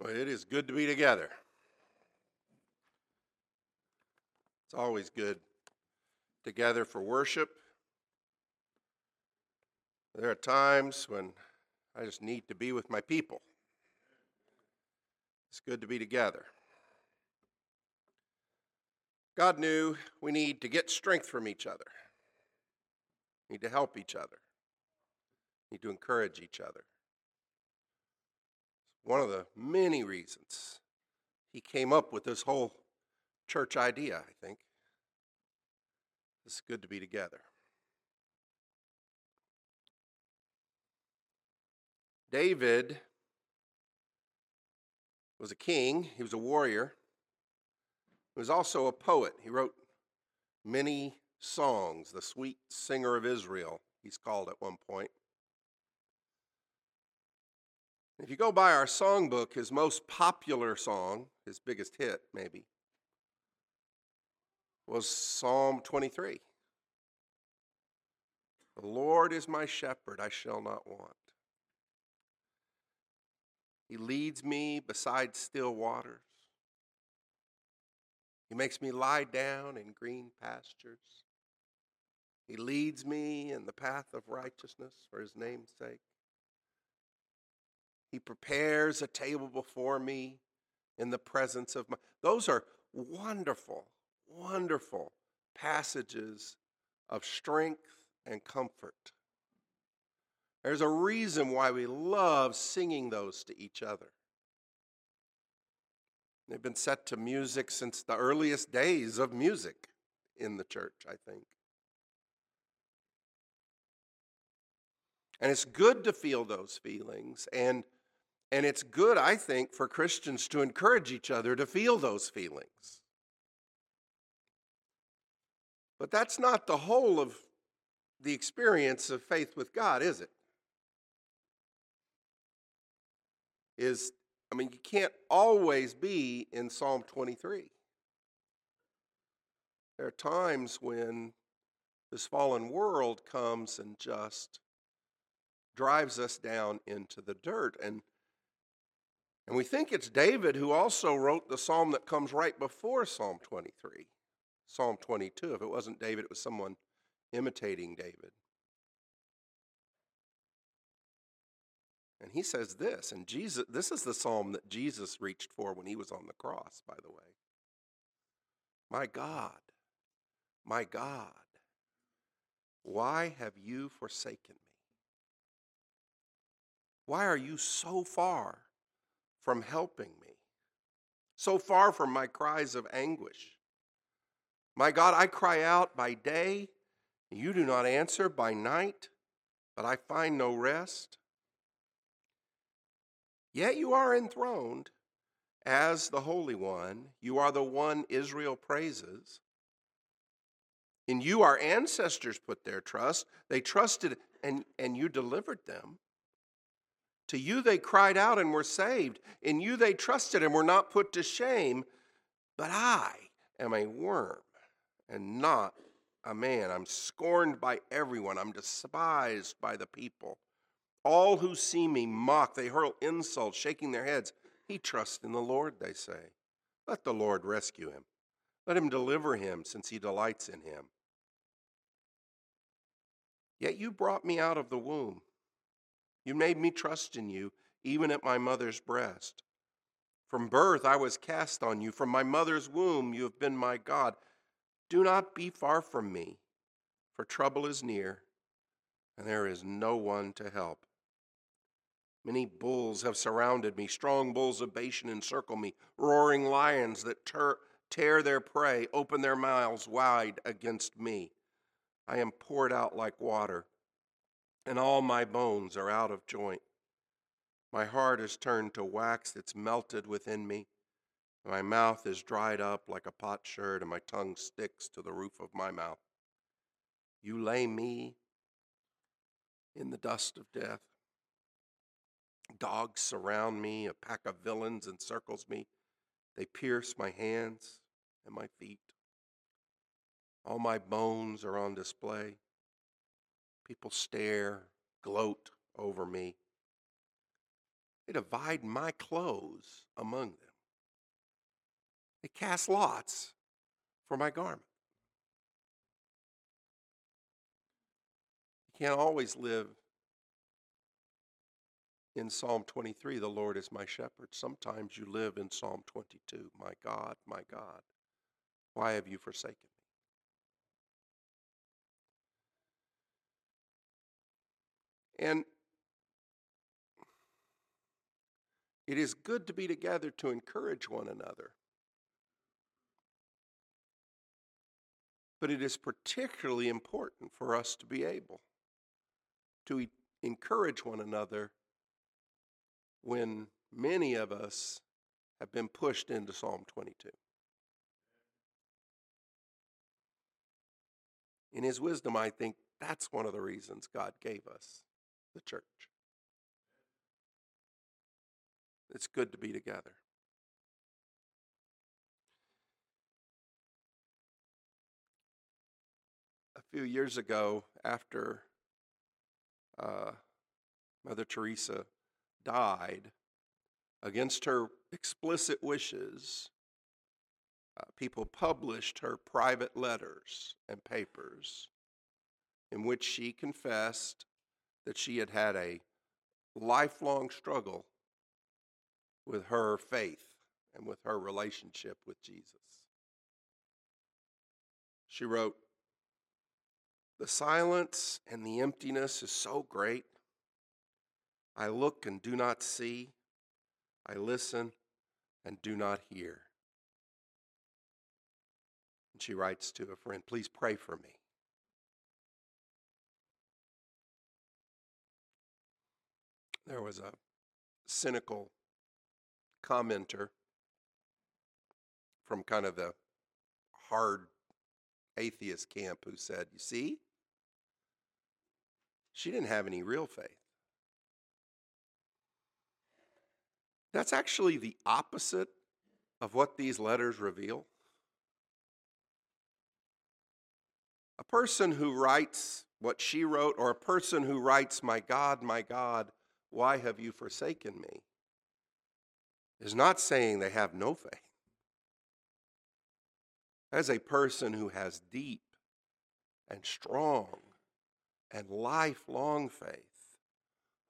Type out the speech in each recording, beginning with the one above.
Well, it is good to be together. It's always good together for worship. There are times when I just need to be with my people. It's good to be together. God knew we need to get strength from each other, need to help each other, need to encourage each other one of the many reasons he came up with this whole church idea, I think. It's good to be together. David was a king, he was a warrior, he was also a poet. He wrote many songs, the sweet singer of Israel, he's called at one point. If you go by our songbook, his most popular song, his biggest hit maybe, was Psalm 23. The Lord is my shepherd, I shall not want. He leads me beside still waters. He makes me lie down in green pastures. He leads me in the path of righteousness for his name's sake. He prepares a table before me in the presence of my. Those are wonderful, wonderful passages of strength and comfort. There's a reason why we love singing those to each other. They've been set to music since the earliest days of music in the church, I think. And it's good to feel those feelings and and it's good, I think, for Christians to encourage each other to feel those feelings. But that's not the whole of the experience of faith with God, is it? Is I mean, you can't always be in Psalm 23. There are times when this fallen world comes and just drives us down into the dirt. And and we think it's David who also wrote the psalm that comes right before Psalm 23, Psalm 22. If it wasn't David, it was someone imitating David. And he says this, and Jesus, this is the psalm that Jesus reached for when he was on the cross, by the way. My God, my God, why have you forsaken me? Why are you so far from helping me, so far from my cries of anguish. My God, I cry out by day, you do not answer by night, but I find no rest. Yet you are enthroned as the Holy One. You are the one Israel praises. In you, our ancestors put their trust. They trusted, and, and you delivered them. To you they cried out and were saved. In you they trusted and were not put to shame. But I am a worm and not a man. I'm scorned by everyone. I'm despised by the people. All who see me mock. They hurl insults, shaking their heads. He trusts in the Lord, they say. Let the Lord rescue him. Let him deliver him, since he delights in him. Yet you brought me out of the womb. You made me trust in you, even at my mother's breast. From birth I was cast on you. From my mother's womb you have been my God. Do not be far from me, for trouble is near, and there is no one to help. Many bulls have surrounded me. Strong bulls of Bashan encircle me. Roaring lions that ter- tear their prey open their mouths wide against me. I am poured out like water and all my bones are out of joint. My heart is turned to wax that's melted within me. My mouth is dried up like a potsherd, and my tongue sticks to the roof of my mouth. You lay me in the dust of death. Dogs surround me, a pack of villains encircles me. They pierce my hands and my feet. All my bones are on display. People stare, gloat over me. They divide my clothes among them. They cast lots for my garment. You can't always live in Psalm 23, the Lord is my shepherd. Sometimes you live in Psalm 22, my God, my God, why have you forsaken And it is good to be together to encourage one another. But it is particularly important for us to be able to encourage one another when many of us have been pushed into Psalm 22. In his wisdom, I think that's one of the reasons God gave us the church. It's good to be together. A few years ago, after uh, Mother Teresa died against her explicit wishes, uh, people published her private letters and papers in which she confessed that she had had a lifelong struggle with her faith and with her relationship with Jesus. She wrote, The silence and the emptiness is so great I look and do not see. I listen and do not hear. And she writes to a friend, Please pray for me. There was a cynical commenter from kind of the hard atheist camp who said, You see, she didn't have any real faith. That's actually the opposite of what these letters reveal. A person who writes what she wrote, or a person who writes, My God, my God, why have you forsaken me? is not saying they have no faith. As a person who has deep and strong and lifelong faith,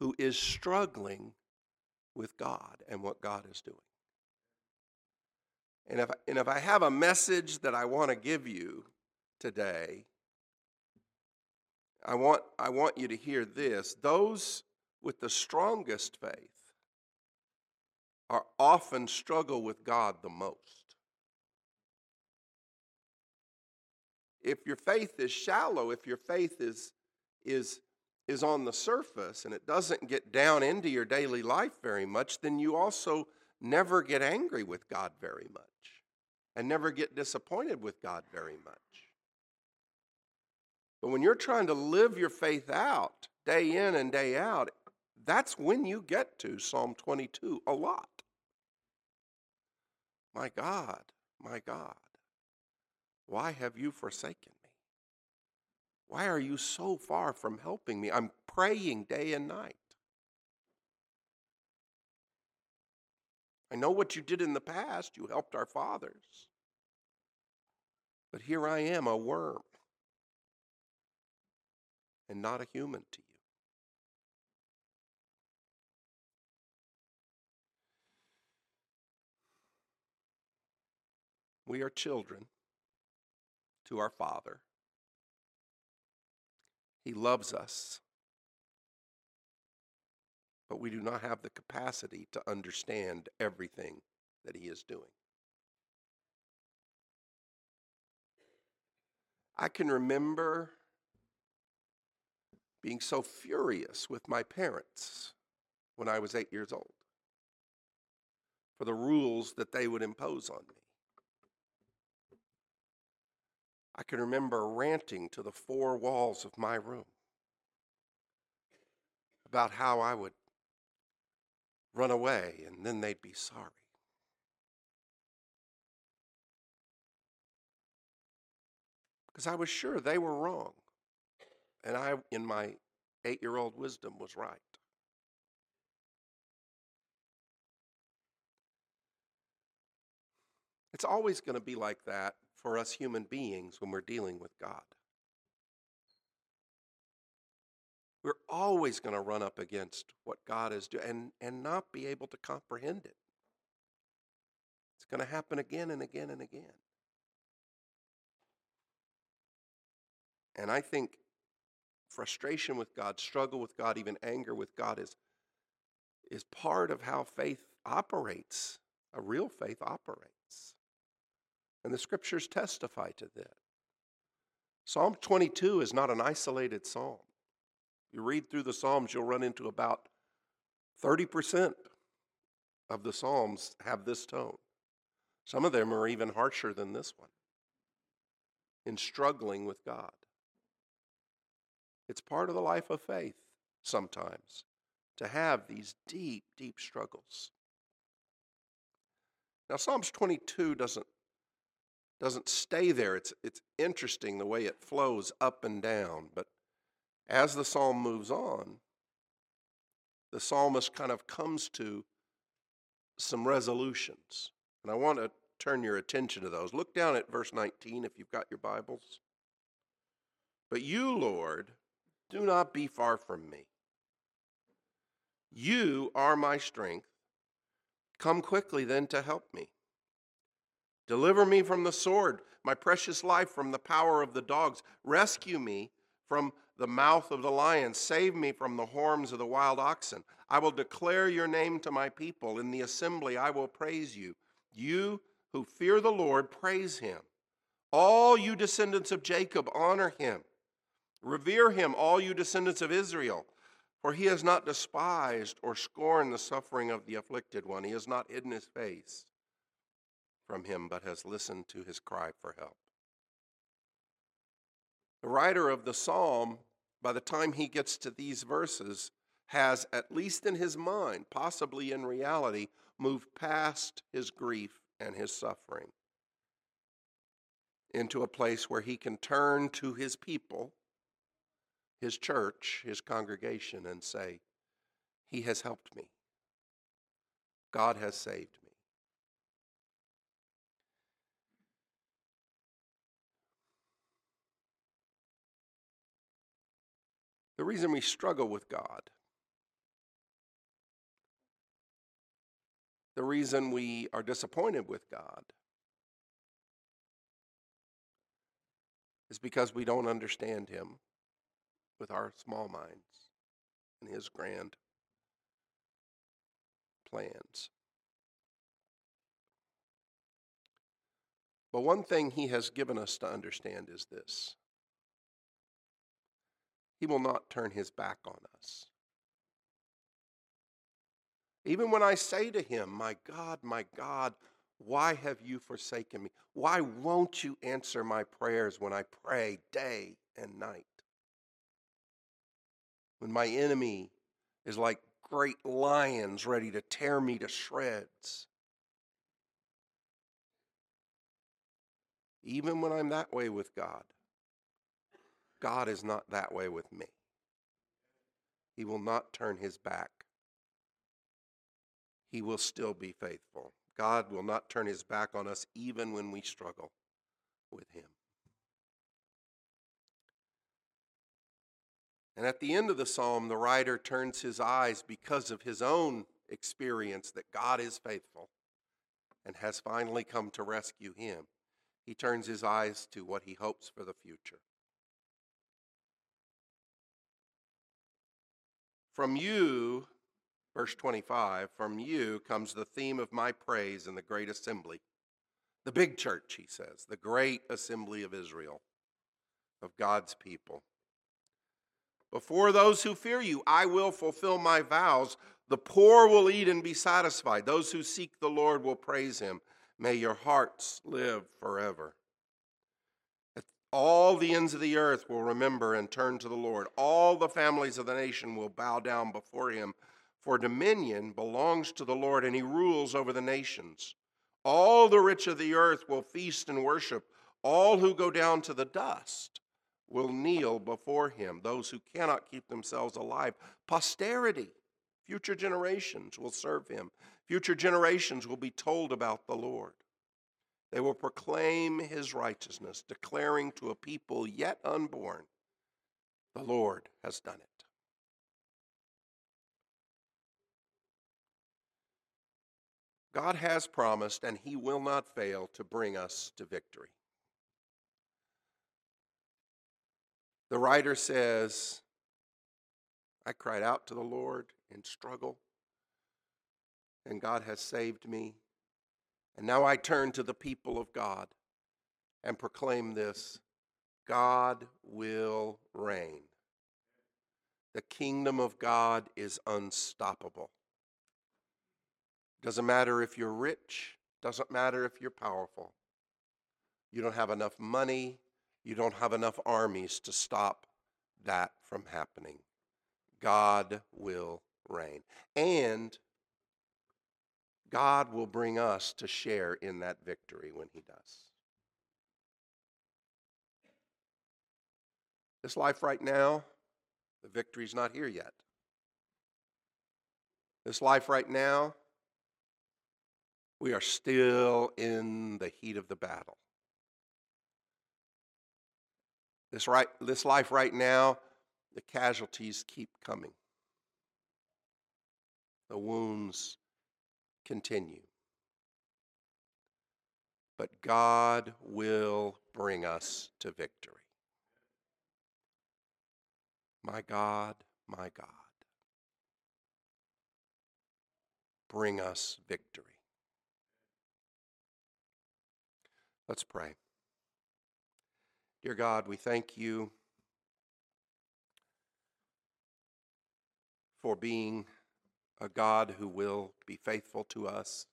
who is struggling with God and what God is doing. And if, and if I have a message that I want to give you today, I want, I want you to hear this. Those with the strongest faith are often struggle with God the most. If your faith is shallow, if your faith is, is is on the surface and it doesn't get down into your daily life very much, then you also never get angry with God very much and never get disappointed with God very much. But when you're trying to live your faith out day in and day out, that's when you get to Psalm 22 a lot. My God, my God, why have you forsaken me? why are you so far from helping me? I'm praying day and night. I know what you did in the past. You helped our fathers. But here I am, a worm, and not a human to you. We are children to our Father. He loves us. But we do not have the capacity to understand everything that He is doing. I can remember being so furious with my parents when I was eight years old for the rules that they would impose on me. I can remember ranting to the four walls of my room about how I would run away and then they'd be sorry. Because I was sure they were wrong. And I, in my eight year old wisdom, was right. It's always going to be like that for us human beings when we're dealing with God. We're always going to run up against what God is doing and, and not be able to comprehend it. It's going to happen again and again and again. And I think frustration with God, struggle with God, even anger with God is, is part of how faith operates. A real faith operates. And the scriptures testify to that. Psalm 22 is not an isolated psalm. You read through the Psalms, you'll run into about 30% of the Psalms have this tone. Some of them are even harsher than this one in struggling with God. It's part of the life of faith sometimes to have these deep, deep struggles. Now, Psalms 22 doesn't doesn't stay there. It's, it's interesting the way it flows up and down. But as the psalm moves on, the psalmist kind of comes to some resolutions. And I want to turn your attention to those. Look down at verse 19 if you've got your Bibles. But you, Lord, do not be far from me. You are my strength. Come quickly then to help me. Deliver me from the sword, my precious life from the power of the dogs. Rescue me from the mouth of the lion. Save me from the horns of the wild oxen. I will declare your name to my people. In the assembly, I will praise you. You who fear the Lord, praise him. All you descendants of Jacob, honor him. Revere him, all you descendants of Israel. For he has not despised or scorned the suffering of the afflicted one. He has not hidden his face from him, but has listened to his cry for help. The writer of the psalm, by the time he gets to these verses, has, at least in his mind, possibly in reality, moved past his grief and his suffering into a place where he can turn to his people, his church, his congregation, and say, He has helped me. God has saved me. The reason we struggle with God, the reason we are disappointed with God, is because we don't understand Him with our small minds and His grand plans. But one thing He has given us to understand is this he will not turn his back on us. Even when I say to him, My God, my God, why have you forsaken me? Why won't you answer my prayers when I pray day and night? When my enemy is like great lions ready to tear me to shreds. Even when I'm that way with God, God is not that way with me. He will not turn his back. He will still be faithful. God will not turn his back on us even when we struggle with him. And at the end of the psalm, the writer turns his eyes because of his own experience that God is faithful and has finally come to rescue him. He turns his eyes to what he hopes for the future. From you, verse 25, from you comes the theme of my praise in the great assembly. The big church, he says, the great assembly of Israel, of God's people. Before those who fear you, I will fulfill my vows. The poor will eat and be satisfied. Those who seek the Lord will praise him. May your hearts live forever. All the ends of the earth will remember and turn to the Lord. All the families of the nation will bow down before him. For dominion belongs to the Lord, and he rules over the nations. All the rich of the earth will feast and worship. All who go down to the dust will kneel before him. Those who cannot keep themselves alive. Posterity, future generations will serve him. Future generations will be told about the Lord. They will proclaim his righteousness, declaring to a people yet unborn, the Lord has done it. God has promised, and he will not fail to bring us to victory. The writer says, I cried out to the Lord in struggle, and God has saved me. And now I turn to the people of God and proclaim this God will reign. The kingdom of God is unstoppable. Doesn't matter if you're rich, doesn't matter if you're powerful. You don't have enough money, you don't have enough armies to stop that from happening. God will reign. And God will bring us to share in that victory when He does. This life right now, the victory's not here yet. This life right now, we are still in the heat of the battle. This, right, this life right now, the casualties keep coming. The wounds continue. But God will bring us to victory. My God, my God, bring us victory. Let's pray. Dear God, we thank you for being a God who will be faithful to us.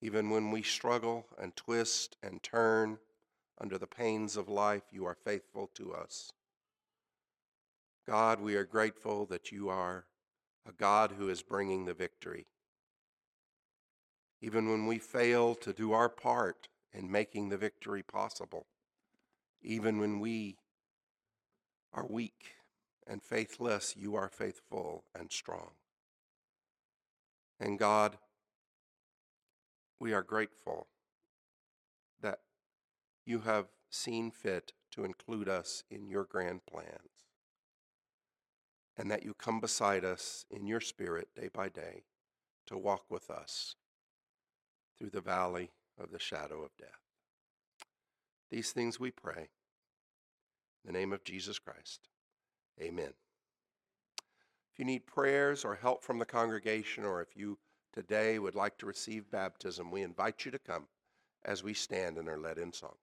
Even when we struggle and twist and turn under the pains of life, you are faithful to us. God, we are grateful that you are a God who is bringing the victory. Even when we fail to do our part in making the victory possible, even when we are weak and faithless, you are faithful and strong. And God, we are grateful that you have seen fit to include us in your grand plans and that you come beside us in your spirit day by day to walk with us through the valley of the shadow of death. These things we pray. In the name of Jesus Christ. Amen. If you need prayers or help from the congregation, or if you today would like to receive baptism, we invite you to come as we stand and are led in song.